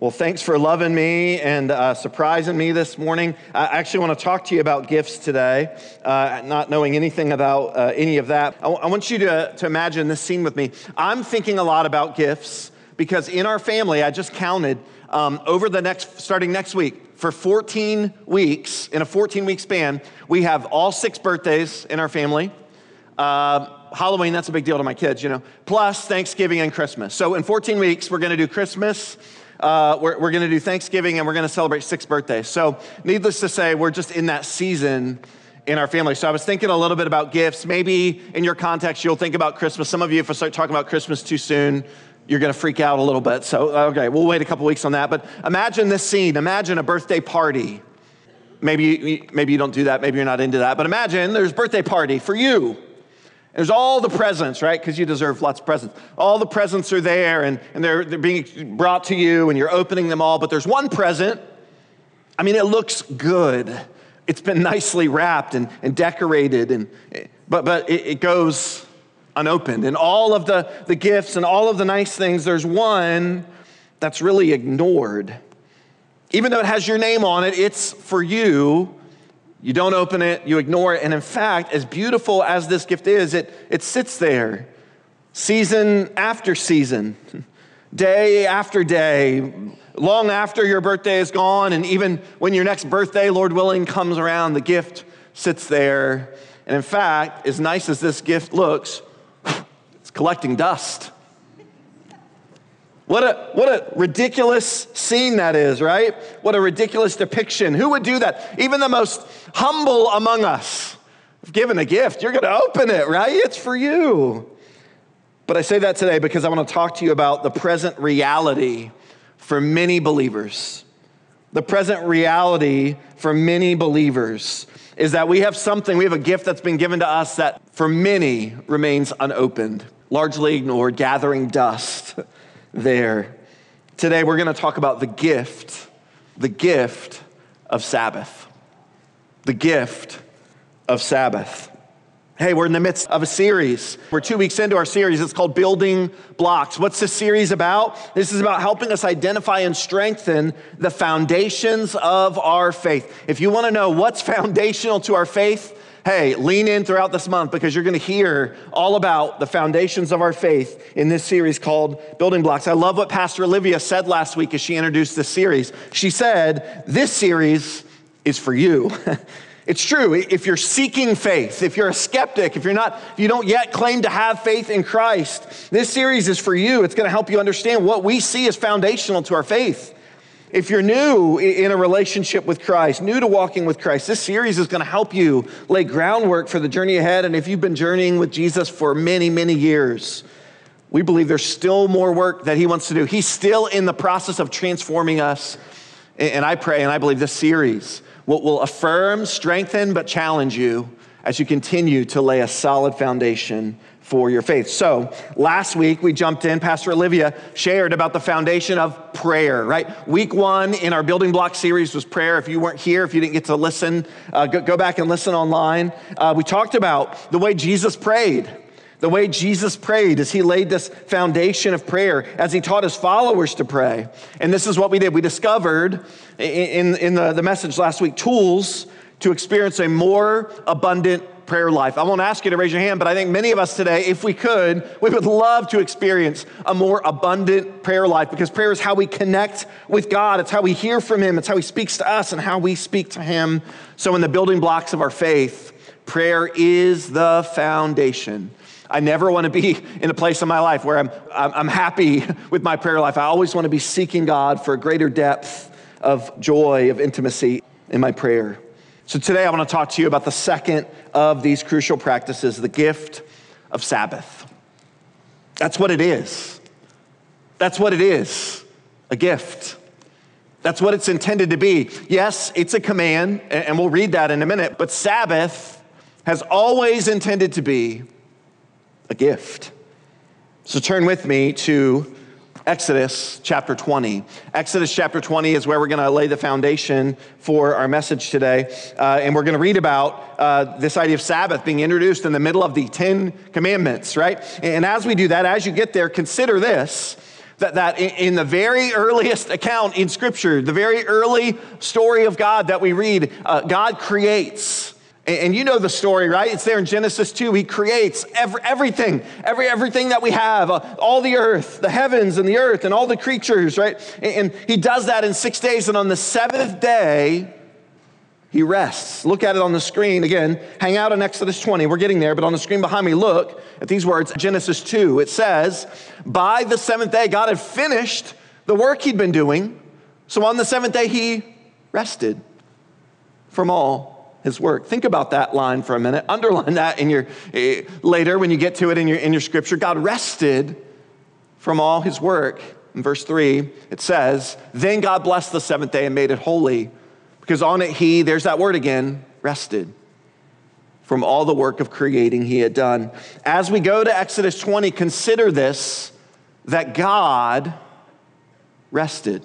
Well, thanks for loving me and uh, surprising me this morning. I actually want to talk to you about gifts today, uh, not knowing anything about uh, any of that. I, w- I want you to, to imagine this scene with me. I'm thinking a lot about gifts because in our family, I just counted um, over the next, starting next week, for 14 weeks, in a 14 week span, we have all six birthdays in our family. Uh, Halloween, that's a big deal to my kids, you know, plus Thanksgiving and Christmas. So in 14 weeks, we're going to do Christmas uh, we're, we're going to do Thanksgiving and we're going to celebrate six birthdays. So, needless to say, we're just in that season in our family. So, I was thinking a little bit about gifts. Maybe in your context, you'll think about Christmas. Some of you, if I start talking about Christmas too soon, you're going to freak out a little bit. So, okay, we'll wait a couple weeks on that. But imagine this scene. Imagine a birthday party. Maybe, maybe you don't do that. Maybe you're not into that. But imagine there's a birthday party for you. There's all the presents, right? Because you deserve lots of presents. All the presents are there and, and they're, they're being brought to you and you're opening them all. But there's one present. I mean, it looks good. It's been nicely wrapped and, and decorated, and, but, but it, it goes unopened. And all of the, the gifts and all of the nice things, there's one that's really ignored. Even though it has your name on it, it's for you you don't open it, you ignore it. And in fact, as beautiful as this gift is, it, it sits there season after season, day after day, long after your birthday is gone. And even when your next birthday, Lord willing, comes around, the gift sits there. And in fact, as nice as this gift looks, it's collecting dust. What a, what a ridiculous scene that is, right? What a ridiculous depiction. Who would do that? Even the most humble among us. If given a gift, you're going to open it, right? It's for you. But I say that today because I want to talk to you about the present reality for many believers. The present reality for many believers is that we have something, we have a gift that's been given to us that for many remains unopened, largely ignored, gathering dust there. Today, we're going to talk about the gift, the gift of Sabbath. The gift of Sabbath. Hey, we're in the midst of a series. We're two weeks into our series. It's called Building Blocks. What's this series about? This is about helping us identify and strengthen the foundations of our faith. If you want to know what's foundational to our faith, hey, lean in throughout this month because you're going to hear all about the foundations of our faith in this series called Building Blocks. I love what Pastor Olivia said last week as she introduced this series. She said, This series is for you. It's true. If you're seeking faith, if you're a skeptic, if you're not, if you don't yet claim to have faith in Christ, this series is for you. It's going to help you understand what we see as foundational to our faith. If you're new in a relationship with Christ, new to walking with Christ, this series is going to help you lay groundwork for the journey ahead. And if you've been journeying with Jesus for many, many years, we believe there's still more work that He wants to do. He's still in the process of transforming us. And I pray and I believe this series will, affirm, strengthen, but challenge you as you continue to lay a solid foundation for your faith. So, last week we jumped in, Pastor Olivia shared about the foundation of prayer, right? Week one in our building block series was prayer. If you weren't here, if you didn't get to listen, uh, go, go, back and listen online. Uh, we talked about the way Jesus prayed. The way Jesus prayed as he laid this foundation of prayer, as he taught his followers to pray. And this is what we did. We discovered in, in the, the message last week tools to experience a more abundant prayer life. I won't ask you to raise your hand, but I think many of us today, if we could, we would love to experience a more abundant prayer life because prayer is how we connect with God. It's how we hear from Him. It's how He speaks to us and how we speak to Him. So, in the building blocks of our faith, prayer is the foundation. I never want to be in a place in my life where I'm, I'm happy with my prayer life. I always want to be seeking God for a greater depth of joy, of intimacy in my prayer. So today I want to talk to you about the second of these crucial practices, the gift of Sabbath. That's what it is. That's what it is a gift. That's what it's intended to be. Yes, it's a command, and we'll read that in a minute, but Sabbath has always intended to be a gift. So turn with me to Exodus chapter 20. Exodus chapter 20 is where we're going to lay the foundation for our message today. Uh, and we're going to read about uh, this idea of Sabbath being introduced in the middle of the Ten Commandments, right? And as we do that, as you get there, consider this that, that in the very earliest account in Scripture, the very early story of God that we read, uh, God creates. And you know the story, right? It's there in Genesis 2. He creates every, everything, every, everything that we have, uh, all the earth, the heavens and the earth, and all the creatures, right? And, and he does that in six days. And on the seventh day, he rests. Look at it on the screen again. Hang out in Exodus 20. We're getting there, but on the screen behind me, look at these words Genesis 2. It says, By the seventh day, God had finished the work he'd been doing. So on the seventh day, he rested from all his work. Think about that line for a minute. Underline that in your uh, later when you get to it in your in your scripture. God rested from all his work. In verse 3, it says, Then God blessed the seventh day and made it holy, because on it he, there's that word again, rested from all the work of creating he had done. As we go to Exodus 20, consider this that God rested.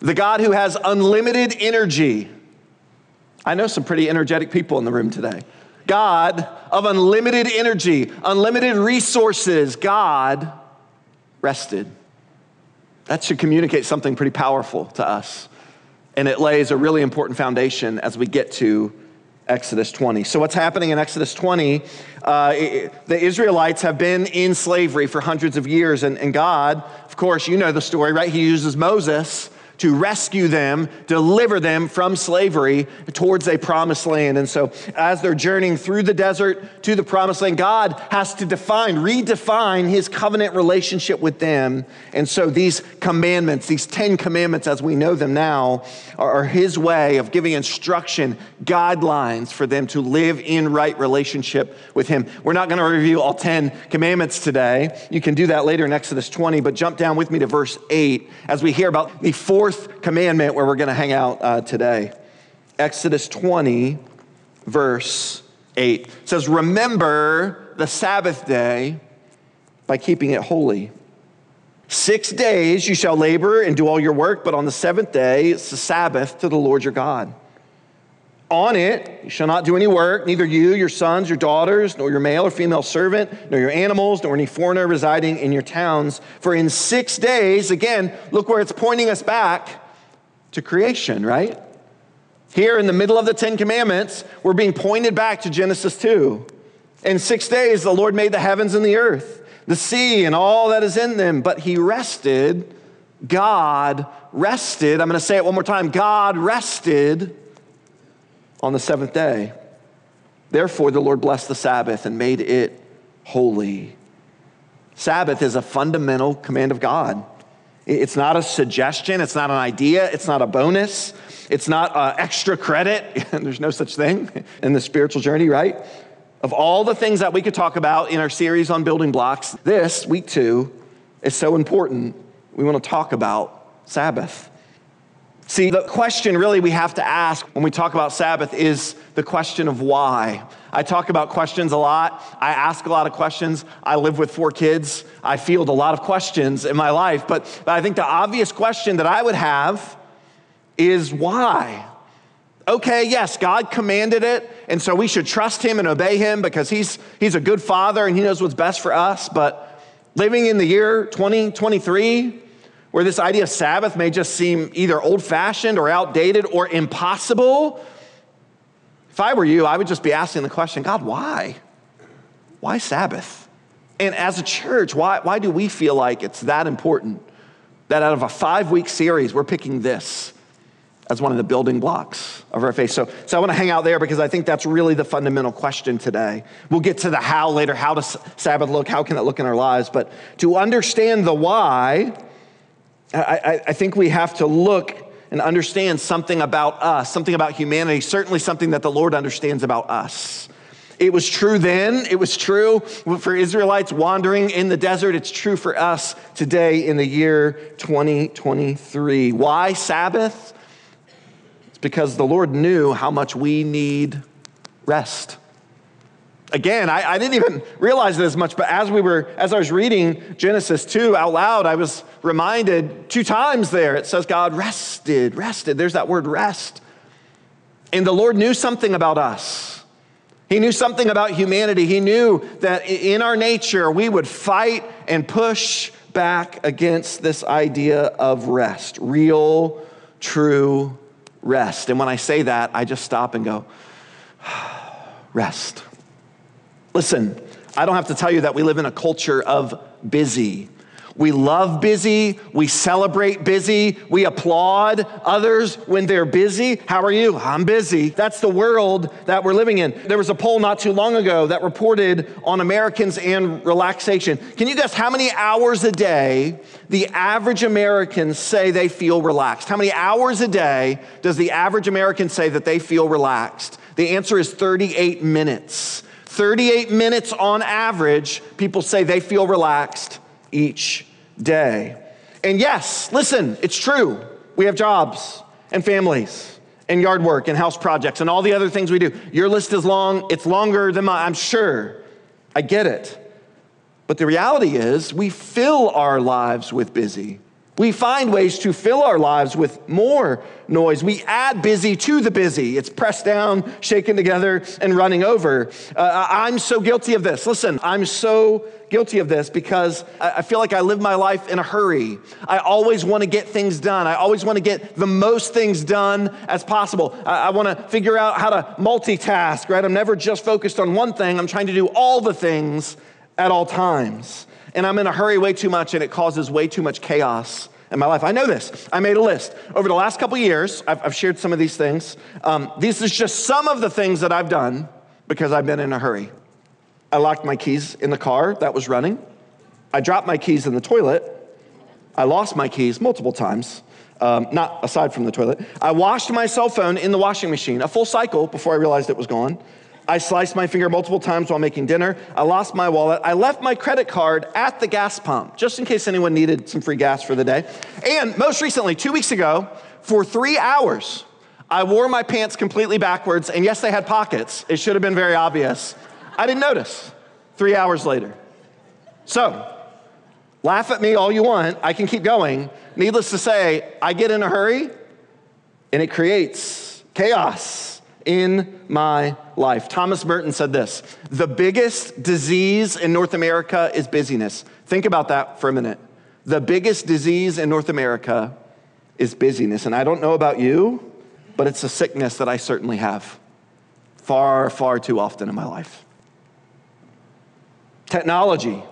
The God who has unlimited energy I know some pretty energetic people in the room today. God of unlimited energy, unlimited resources, God rested. That should communicate something pretty powerful to us. And it lays a really important foundation as we get to Exodus 20. So, what's happening in Exodus 20? Uh, the Israelites have been in slavery for hundreds of years, and, and God, of course, you know the story, right? He uses Moses to rescue them, deliver them from slavery towards a promised land. And so, as they're journeying through the desert to the promised land, God has to define, redefine his covenant relationship with them. And so, these commandments, these 10 commandments as we know them now, are his way of giving instruction, guidelines for them to live in right relationship with him. We're not going to review all 10 commandments today. You can do that later in Exodus 20, but jump down with me to verse 8 as we hear about the four fourth commandment where we're going to hang out uh, today. Exodus 20, verse 8 it says, Remember the Sabbath day by keeping it holy. Six days you shall labor and do all your work, but on the seventh day it's the Sabbath to the Lord your God. On it you shall not do any work, neither you, your sons, your daughters, nor your male or female servant, nor your animals, nor any foreigner residing in your towns. For in six days, again, look where it's pointing us back to creation, right? Here in the middle of the Ten Commandments, we're being pointed back to Genesis 2. In six days, the Lord made the heavens and the earth, the sea, and all that is in them, but he rested. God rested. I'm going to say it one more time God rested on the seventh day. Therefore, the Lord blessed the Sabbath and made it holy. Sabbath is a fundamental command of God. It's not a suggestion, it's not an idea, it's not a bonus, it's not uh, extra credit. There's no such thing in the spiritual journey, right? Of all the things that we could talk about in our series on building blocks, this, week two, is so important. We want to talk about Sabbath. See, the question really we have to ask when we talk about Sabbath is the question of why. I talk about questions a lot. I ask a lot of questions. I live with four kids. I field a lot of questions in my life. But, but I think the obvious question that I would have is why? Okay, yes, God commanded it, and so we should trust Him and obey Him because He's, he's a good Father and He knows what's best for us. But living in the year 2023, where this idea of Sabbath may just seem either old fashioned or outdated or impossible. If I were you, I would just be asking the question God, why? Why Sabbath? And as a church, why, why do we feel like it's that important that out of a five week series, we're picking this as one of the building blocks of our faith? So, so I want to hang out there because I think that's really the fundamental question today. We'll get to the how later. How does Sabbath look? How can it look in our lives? But to understand the why, I, I think we have to look and understand something about us, something about humanity, certainly something that the Lord understands about us. It was true then, it was true for Israelites wandering in the desert, it's true for us today in the year 2023. Why Sabbath? It's because the Lord knew how much we need rest. Again, I, I, didn't even realize it as much, but as we were, as I was reading Genesis 2 out loud, I was reminded two times there. It says God rested, rested. There's that word rest. And the Lord knew something about us. He knew something about humanity. He knew that in our nature, we would fight and push back against this idea of rest, real, true rest. And when I say that, I just stop and go, rest. Listen, I don't have to tell you that we live in a culture of busy. We love busy. We celebrate busy. We applaud others when they're busy. How are you? I'm busy. That's the world that we're living in. There was a poll not too long ago that reported on Americans and relaxation. Can you guess how many hours a day the average American say they feel relaxed? How many hours a day does the average American say that they feel relaxed? The answer is 38 minutes. 38 minutes on average, people say they feel relaxed each day. And yes, listen, it's true. We have jobs and families and yard work and house projects and all the other things we do. Your list is long, it's longer than mine, I'm sure. I get it. But the reality is, we fill our lives with busy. We find ways to fill our lives with more noise. We add busy to the busy. It's pressed down, shaken together, and running over. Uh, I'm so guilty of this. Listen, I'm so guilty of this because I feel like I live my life in a hurry. I always want to get things done. I always want to get the most things done as possible. I, I want to figure out how to multitask, right? I'm never just focused on one thing, I'm trying to do all the things at all times and I'm in a hurry way too much, and it causes way too much chaos in my life. I know this. I made a list. Over the last couple years, I've, I've, shared some of these things. Um, this is just some of the things that I've done because I've been in a hurry. I locked my keys in the car that was running. I dropped my keys in the toilet. I lost my keys multiple times. Um, not aside from the toilet. I washed my cell phone in the washing machine, a full cycle before I realized it was gone. I sliced my finger multiple times while making dinner. I lost my wallet. I left my credit card at the gas pump, just in case anyone needed some free gas for the day. And most recently, two weeks ago, for three hours, I wore my pants completely backwards. And yes, they had pockets. It should have been very obvious. I didn't notice three hours later. So, laugh at me all you want. I can keep going. Needless to say, I get in a hurry and it creates chaos in my life. Thomas Merton said this The biggest disease in North America is busyness. Think about that for a minute. The biggest disease in North America is busyness. And I don't know about you, but it's a sickness that I certainly have far, far too often in my life. Technology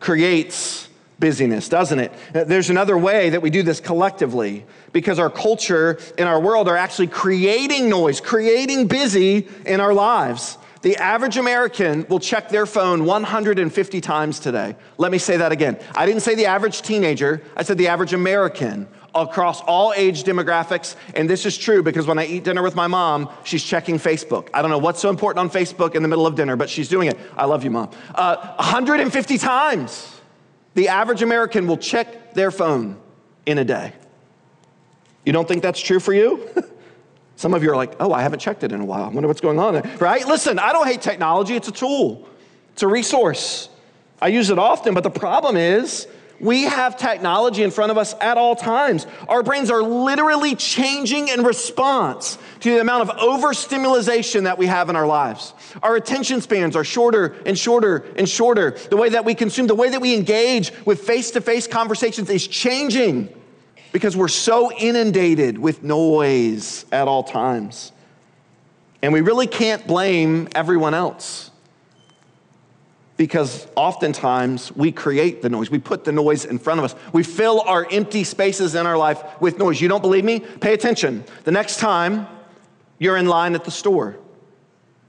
creates busyness, doesn't it? There's another way that we do this collectively because our culture and our world are actually creating noise, creating busy in our lives. The average American will check their phone 150 times today. Let me say that again. I didn't say the average teenager, I said the average American across all age demographics. And this is true because when I eat dinner with my mom, she's checking Facebook. I don't know what's so important on Facebook in the middle of dinner, but she's doing it. I love you, mom. Uh, 150 times. The average American will check their phone in a day. You don't think that's true for you? Some of you are like, oh, I haven't checked it in a while. I wonder what's going on right? Listen, I don't hate technology, it's a tool, it's a resource. I use it often, but the problem is we have technology in front of us at all times. Our brains are literally changing in response to the amount of overstimulation that we have in our lives. Our attention spans are shorter and shorter and shorter. The way that we consume, the way that we engage with face to face conversations is changing because we're so inundated with noise at all times. And we really can't blame everyone else because oftentimes we create the noise. We put the noise in front of us. We fill our empty spaces in our life with noise. You don't believe me? Pay attention. The next time you're in line at the store,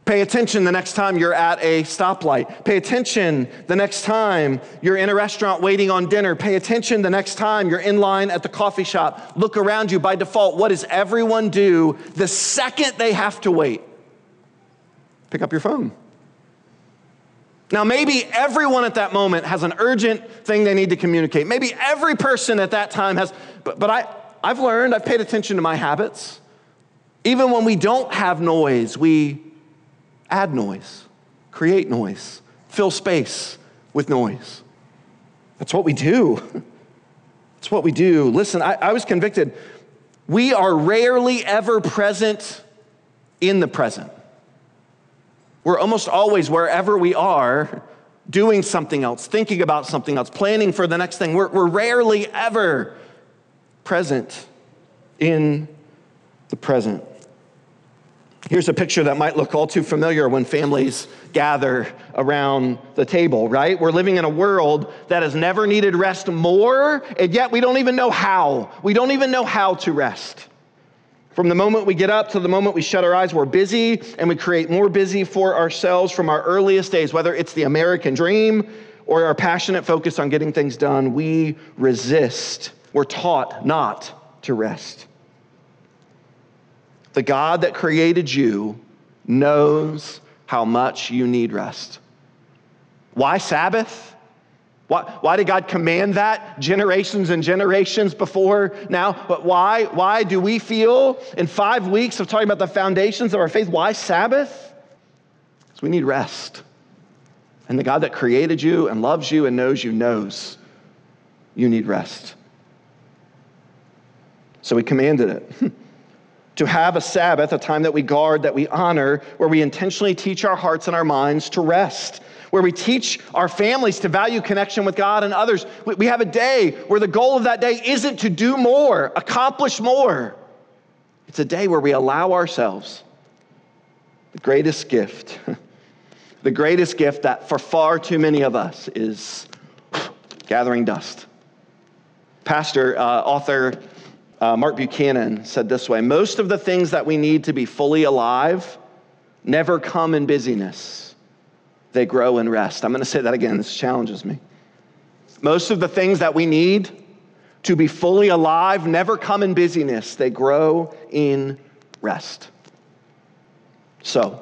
Pay attention the next time you're at a stoplight. Pay attention the next time you're in a restaurant waiting on dinner. Pay attention the next time you're in line at the coffee shop. Look around you by default. What does everyone do the second they have to wait? Pick up your phone. Now, maybe everyone at that moment has an urgent thing they need to communicate. Maybe every person at that time has, but, but I, I've learned, I've paid attention to my habits. Even when we don't have noise, we add noise, create noise, fill space with noise. That's what we do. That's what we do. Listen, I, I was convicted. We are rarely ever present in the present. We're almost always wherever we are doing something else, thinking about something else, planning for the next thing. We're, we're rarely ever present in the present. Here's a picture that might look all too familiar when families gather around the table, right? We're living in a world that has never needed rest more, and yet we don't even know how. We don't even know how to rest. From the moment we get up to the moment we shut our eyes, we're busy and we create more busy for ourselves from our earliest days, whether it's the American dream or our passionate focus on getting things done. We resist. We're taught not to rest. The God that created you knows how much you need rest. Why Sabbath? Why, why did God command that generations and generations before now? But why, why do we feel in five weeks of talking about the foundations of our faith, why Sabbath? Because we need rest. And the God that created you and loves you and knows you knows you need rest. So he commanded it. to have a Sabbath, a time that we guard, that we honor, where we intentionally teach our hearts and our minds to rest, where we teach our families to value connection with God and others. We have a day where the goal of that day isn't to do more, accomplish more. It's a day where we allow ourselves the greatest gift, the greatest gift that for far too many of us is gathering dust. Pastor, uh, author, uh, Mark Buchanan said this way Most of the things that we need to be fully alive never come in busyness, they grow in rest. I'm going to say that again, this challenges me. Most of the things that we need to be fully alive never come in busyness, they grow in rest. So,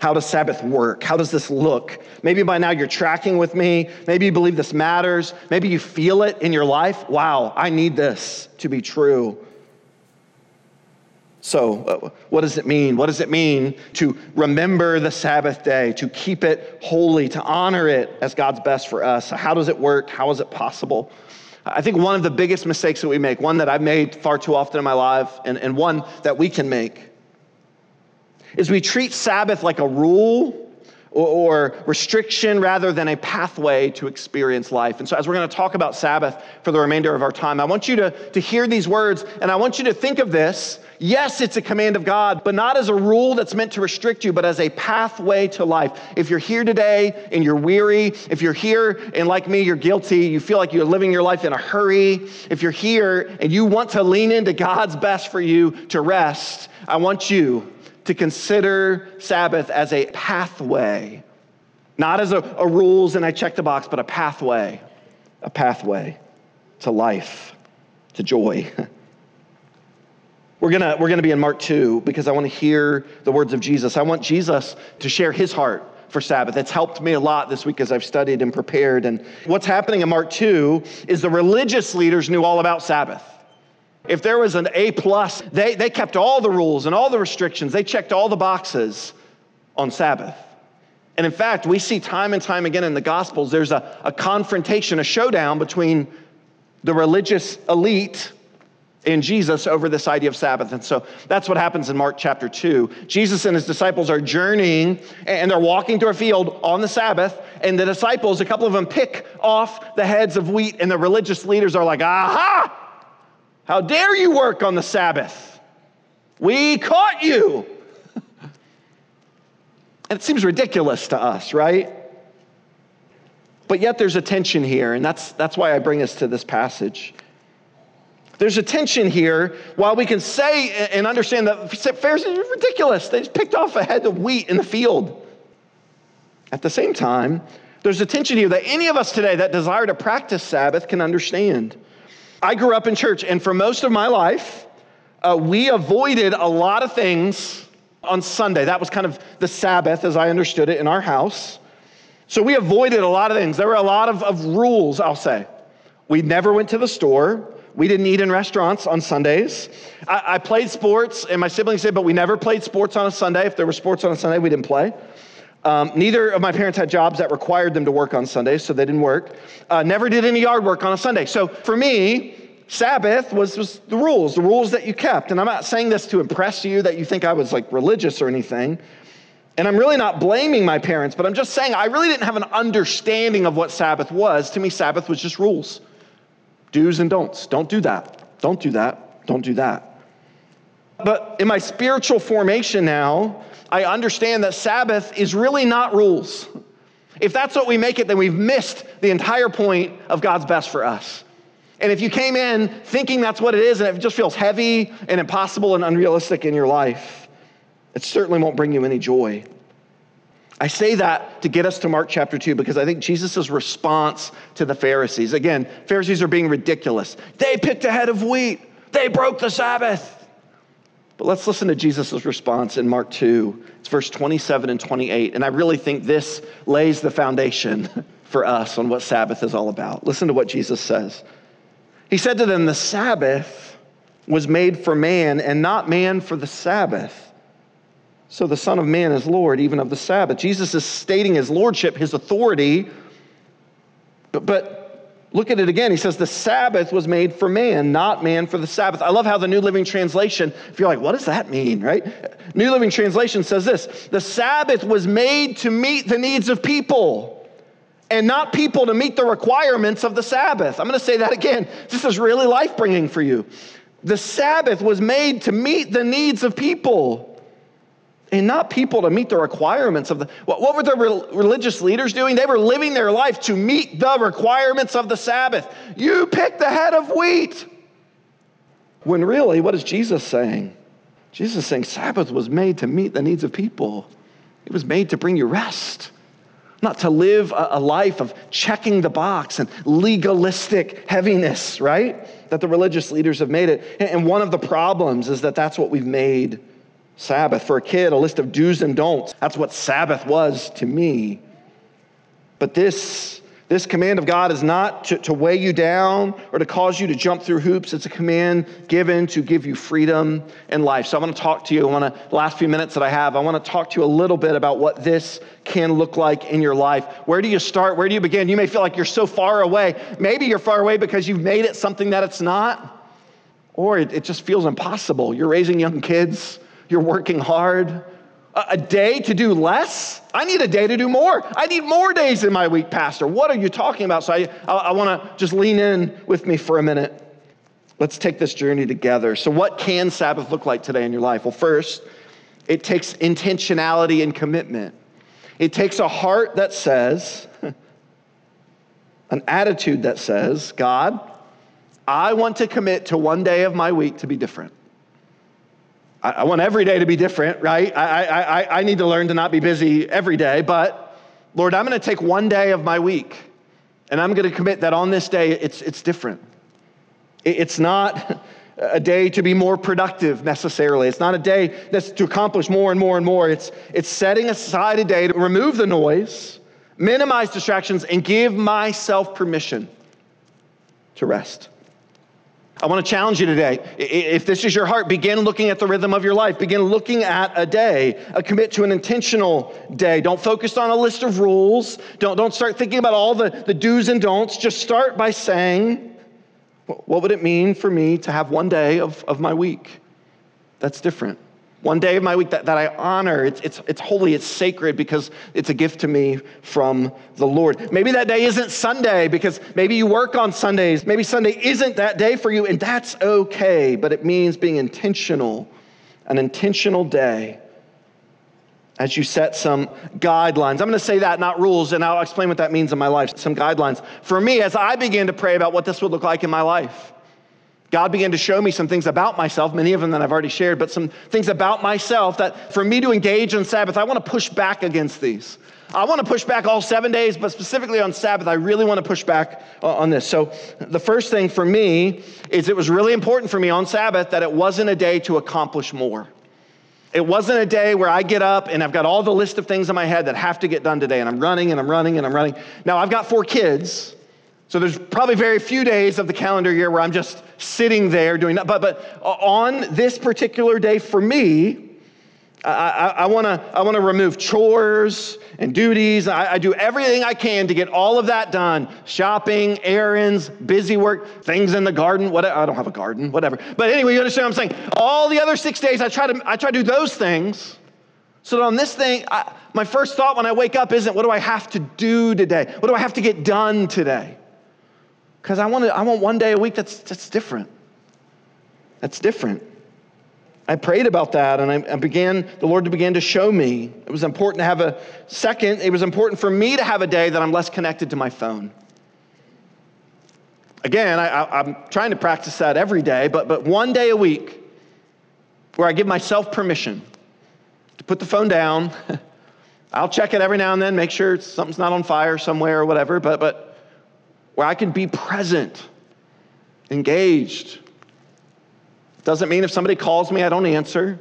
how does Sabbath work? How does this look? Maybe by now you're tracking with me. Maybe you believe this matters. Maybe you feel it in your life. Wow, I need this to be true. So, uh, what does it mean? What does it mean to remember the Sabbath day, to keep it holy, to honor it as God's best for us? How does it work? How is it possible? I think one of the biggest mistakes that we make, one that I've made far too often in my life, and, and one that we can make, is we treat Sabbath like a rule or, restriction rather than a pathway to experience life. And so, as we're going to talk about Sabbath for the remainder of our time, I want you to, to hear these words and I want you to think of this. Yes, it's a command of God, but not as a rule that's meant to restrict you, but as a pathway to life. If you're here today and you're weary, if you're here and like me, you're guilty, you feel like you're living your life in a hurry, if you're here and you want to lean into God's best for you to rest, I want you to consider Sabbath as a pathway, not as a, a rules and I check the box, but a pathway, a pathway to life, to joy. We're gonna, we're gonna be in Mark 2 because I wanna hear the words of Jesus. I want Jesus to share his heart for Sabbath. It's helped me a lot this week as I've studied and prepared. And what's happening in Mark 2 is the religious leaders knew all about Sabbath. If there was an A plus, they, they kept all the rules and all the restrictions. They checked all the boxes on Sabbath. And in fact, we see time and time again in the Gospels, there's a, a confrontation, a showdown between the religious elite and Jesus over this idea of Sabbath. And so that's what happens in Mark chapter 2. Jesus and his disciples are journeying and they're walking through a field on the Sabbath. And the disciples, a couple of them pick off the heads of wheat, and the religious leaders are like, aha! How dare you work on the Sabbath? We caught you. It seems ridiculous to us, right? But yet there's a tension here, and that's, that's why I bring us to this passage. There's a tension here. While we can say and understand that Pharisees are ridiculous, they just picked off a head of wheat in the field. At the same time, there's a tension here that any of us today that desire to practice Sabbath can understand. I grew up in church, and for most of my life, uh, we avoided a lot of things on Sunday. That was kind of the Sabbath as I understood it in our house. So we avoided a lot of things. There were a lot of, of rules, I'll say. We never went to the store. We didn't eat in restaurants on Sundays. I, I, played sports, and my siblings did, but we never played sports on a Sunday. If there were sports on a Sunday, we didn't play. Um, neither of my parents had jobs that required them to work on Sundays, so they didn't work. Uh, never did any yard work on a Sunday. So for me, Sabbath was, was the rules, the rules that you kept. And I'm not saying this to impress you that you think I was like religious or anything. And I'm really not blaming my parents, but I'm just saying I really didn't have an understanding of what Sabbath was. To me, Sabbath was just rules do's and don'ts. Don't do that. Don't do that. Don't do that. But in my spiritual formation now, I understand that Sabbath is really not rules. If that's what we make it, then we've missed the entire point of God's best for us. And if you came in thinking that's what it is and it just feels heavy and impossible and unrealistic in your life, it certainly won't bring you any joy. I say that to get us to Mark chapter 2 because I think Jesus' response to the Pharisees again, Pharisees are being ridiculous. They picked a head of wheat, they broke the Sabbath. But let's listen to Jesus' response in Mark 2. It's verse 27 and 28. And I really think this lays the foundation for us on what Sabbath is all about. Listen to what Jesus says. He said to them, The Sabbath was made for man, and not man for the Sabbath. So the Son of Man is Lord even of the Sabbath. Jesus is stating his lordship, his authority. But, but look at it again. He says, The Sabbath was made for man, not man for the Sabbath. I love how the New Living Translation, if you're like, what does that mean, right? New Living Translation says this The Sabbath was made to meet the needs of people and not people to meet the requirements of the Sabbath. I'm going to say that again. This is really life bringing for you. The Sabbath was made to meet the needs of people and not people to meet the requirements of the. What, what were the re- religious leaders doing? They were living their life to meet the requirements of the Sabbath. You pick the head of wheat. When really, what is Jesus saying? Jesus is saying Sabbath was made to meet the needs of people, it was made to bring you rest not to live a, life of checking the box and legalistic heaviness, right? That the religious leaders have made it. And one of the problems is that that's what we've made Sabbath. For a kid, a list of do's and don'ts. That's what Sabbath was to me. But this this command of God is not to, to weigh you down or to cause you to jump through hoops. It's a command given to give you freedom and life. So I want to talk to you. I want to, last few minutes that I have, I want to talk to you a little bit about what this can look like in your life. Where do you start? Where do you begin? You may feel like you're so far away. Maybe you're far away because you've made it something that it's not, or it, it just feels impossible. You're raising young kids, you're working hard a day to do less? I need a day to do more. I need more days in my week, Pastor. What are you talking about? So I, I, I want to just lean in with me for a minute. Let's take this journey together. So, what can Sabbath look like today in your life? Well, first, it takes intentionality and commitment. It takes a heart that says, an attitude that says, God, I want to commit to one day of my week to be different. I, I want every day to be different, right? I, I, I need to learn to not be busy every day, but Lord, I'm going to take one day of my week and I'm going to commit that on this day it's, it's different. It's not a day to be more productive necessarily. It's not a day that's to accomplish more and more and more. It's, it's setting aside a day to remove the noise, minimize distractions, and give myself permission to rest. I want to challenge you today. If this is your heart, begin looking at the rhythm of your life. Begin looking at a day. A commit to an intentional day. Don't focus on a list of rules. Don't, don't start thinking about all the, the do's and don'ts. Just start by saying, what would it mean for me to have one day of, of my week that's different? One day of my week that, that I honor. It's, it's, it's holy, it's sacred because it's a gift to me from the Lord. Maybe that day isn't Sunday because maybe you work on Sundays. Maybe Sunday isn't that day for you, and that's okay, but it means being intentional, an intentional day. as you set some guidelines. I'm going to say that, not rules, and I'll explain what that means in my life. Some guidelines. For me, as I began to pray about what this would look like in my life, God began to show me some things about myself, many of them that I've already shared, but some things about myself that for me to engage on Sabbath, I want to push back against these. I want to push back all seven days, but specifically on Sabbath, I really want to push back uh, on this. So, the first thing for me is it was really important for me on Sabbath that it wasn't a day to accomplish more. It wasn't a day where I get up and I've got all the list of things in my head that have to get done today, and I'm running and I'm running and I'm running. Now, I've got four kids, so there's probably very few days of the calendar year where I'm just sitting there doing that. But, but on this particular day for me, I, want to I wanna remove chores and duties. I, I do everything I can to get all of that done shopping, errands, busy work, things in the garden. Whatever. I don't have a garden, whatever. But anyway, you understand what I'm saying? All the other six days, I try to, I try to do those things. So that on this thing, I, my first thought when I wake up isn't what do I have to do today? What do I have to get done today? Because I want, I want one day a week that's, that's different. That's different. I prayed about that and I, began, the Lord began to show me. It was important to have a second, it was important for me to have a day that I'm less connected to my phone. Again, I, am trying to practice that every day, but, but one day a week where I give myself permission to put the phone down. I'll check it every now and then, make sure something's not on fire somewhere or whatever, but, but where I can be present, engaged, doesn't mean if somebody calls me, I don't answer,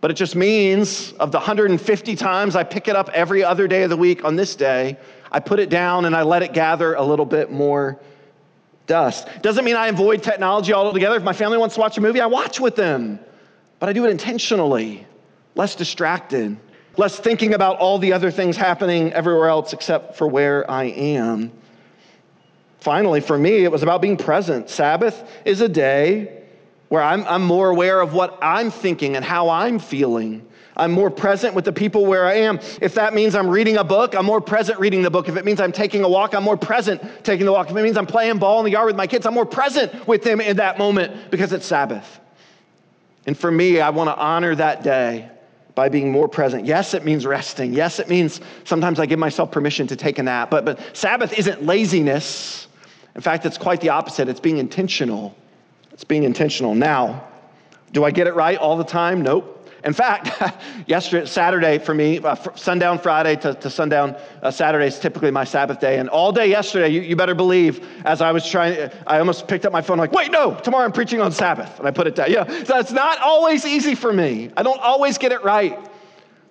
but it just means of the 150 times I pick it up every other day of the week on this day, I put it down and I let it gather a little bit more dust. Doesn't mean I avoid technology altogether. If my family wants to watch a movie, I watch with them, but I do it intentionally, less distracted, less thinking about all the other things happening everywhere else except for where I am. Finally, for me, it was about being present. Sabbath is a day where I'm, I'm more aware of what I'm thinking and how I'm feeling. I'm more present with the people where I am. If that means I'm reading a book, I'm more present reading the book. If it means I'm taking a walk, I'm more present taking the walk. If it means I'm playing ball in the yard with my kids, I'm more present with them in that moment because it's Sabbath. And for me, I want to honor that day by being more present. Yes, it means resting. Yes, it means sometimes I give myself permission to take a nap. But, but Sabbath isn't laziness. In fact, it's quite the opposite. It's being intentional it's being intentional. Now, do I get it right all the time? Nope. In fact, yesterday, Saturday for me, uh, sundown Friday to, to sundown uh, Saturday is typically my Sabbath day. And all day yesterday, you, you, better believe, as I was trying, I almost picked up my phone, like, wait, no, tomorrow I'm preaching on Sabbath. And I put it down. Yeah, so it's not always easy for me. I don't always get it right.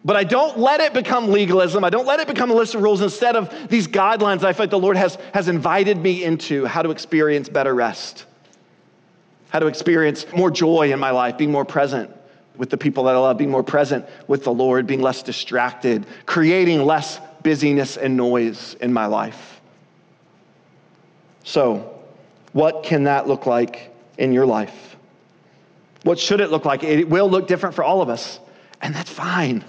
But I don't let it become legalism. I don't let it become a list of rules instead of these guidelines I feel like the Lord has, has invited me into how to experience better rest how to experience more joy in my life, being more present with the people that I love, being more present with the Lord, being less distracted, creating less busyness and noise in my life. So, what can that look like in your life? What should it look like? It will look different for all of us, and that's fine.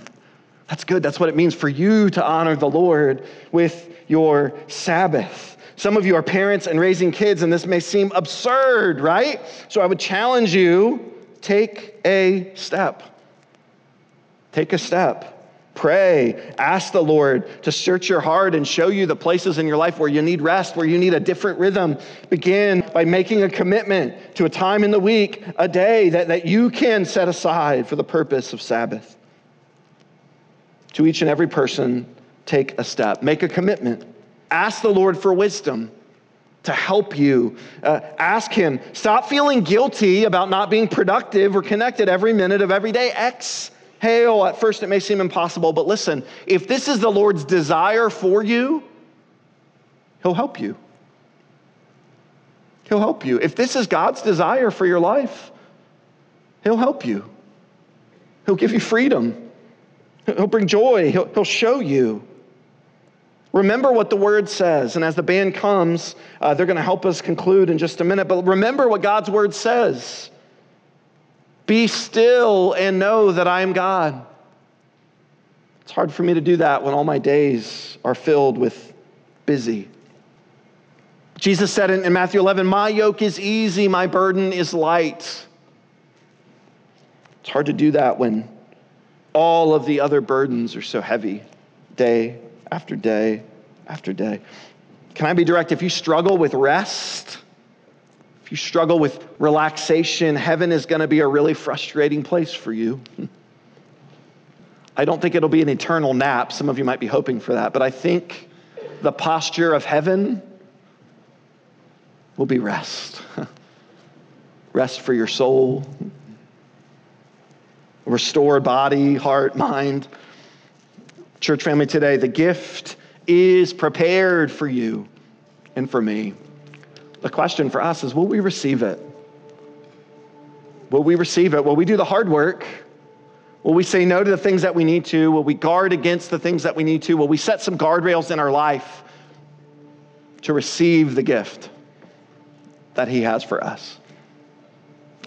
That's good. That's what it means for you to honor the Lord with your Sabbath. Some of you are parents and raising kids, and this may seem absurd, right? So I would challenge you take a step. Take a step. Pray. Ask the Lord to search your heart and show you the places in your life where you need rest, where you need a different rhythm. Begin by making a commitment to a time in the week, a day that, that you can set aside for the purpose of Sabbath. To each and every person, take a step. Make a commitment. Ask the Lord for wisdom to help you. Uh, ask Him. Stop feeling guilty about not being productive or connected every minute of every day. Exhale. At first, it may seem impossible, but listen if this is the Lord's desire for you, He'll help you. He'll help you. If this is God's desire for your life, He'll help you. He'll give you freedom. He'll bring joy. He'll, he'll show you. Remember what the word says. And as the band comes, uh, they're going to help us conclude in just a minute. But remember what God's word says Be still and know that I am God. It's hard for me to do that when all my days are filled with busy. Jesus said in, in Matthew 11, My yoke is easy, my burden is light. It's hard to do that when all of the other burdens are so heavy day after day after day. Can I be direct? If you struggle with rest, if you struggle with relaxation, heaven is going to be a really frustrating place for you. I don't think it'll be an eternal nap. Some of you might be hoping for that, but I think the posture of heaven will be rest. rest for your soul, restored body, heart, mind. Church family today, the gift is prepared for you and for me. The question for us is will we receive it? Will we receive it? Will we do the hard work? Will we say no to the things that we need to? Will we guard against the things that we need to? Will we set some guardrails in our life to receive the gift that He has for us?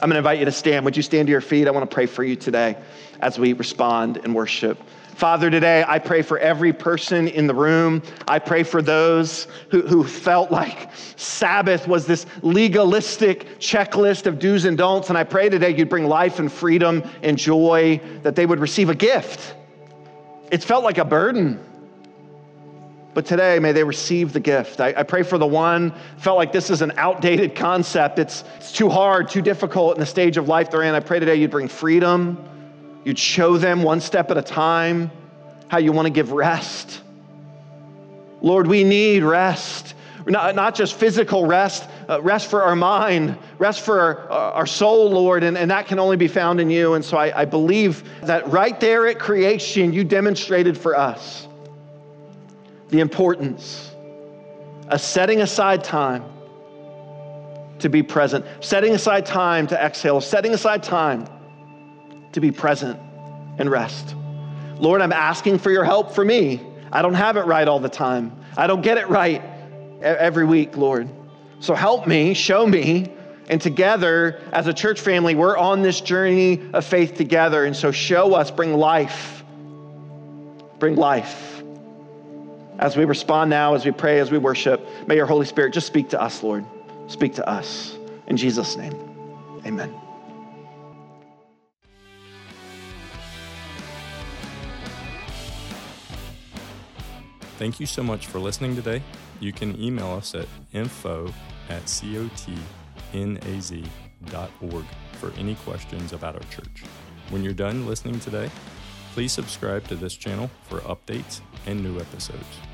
I'm going to invite you to stand. Would you stand to your feet? I want to pray for you today as we respond and worship. Father, today I pray for every person in the room. I pray for those who, who felt like Sabbath was this legalistic checklist of do's and don'ts. And I pray today you'd bring life and freedom and joy, that they would receive a gift. It felt like a burden. But today, may they receive the gift. I, I, pray for the one felt like this is an outdated concept. It's, it's too hard, too difficult in the stage of life they're in. I pray today you'd bring freedom You'd show them one step at a time how you want to give rest. Lord, we need rest. Not, not just physical rest, uh, rest for our mind, rest for our, our soul, Lord, and, and that can only be found in you. And so I, I believe that right there at creation, you demonstrated for us the importance of setting aside time to be present, setting aside time to exhale, setting aside time to be present and rest. Lord, I'm asking for your help for me. I don't have it right all the time. I don't get it right every week, Lord. So help me, show me, and together as a church family, we're on this journey of faith together. And so show us, bring life. Bring life. As we respond now, as we pray, as we worship, may your Holy Spirit just speak to us, Lord. Speak to us. In Jesus' name, amen. Thank you so much for listening today. You can email us at info at cotnaz.org for any questions about our church. When you're done listening today, please subscribe to this channel for updates and new episodes.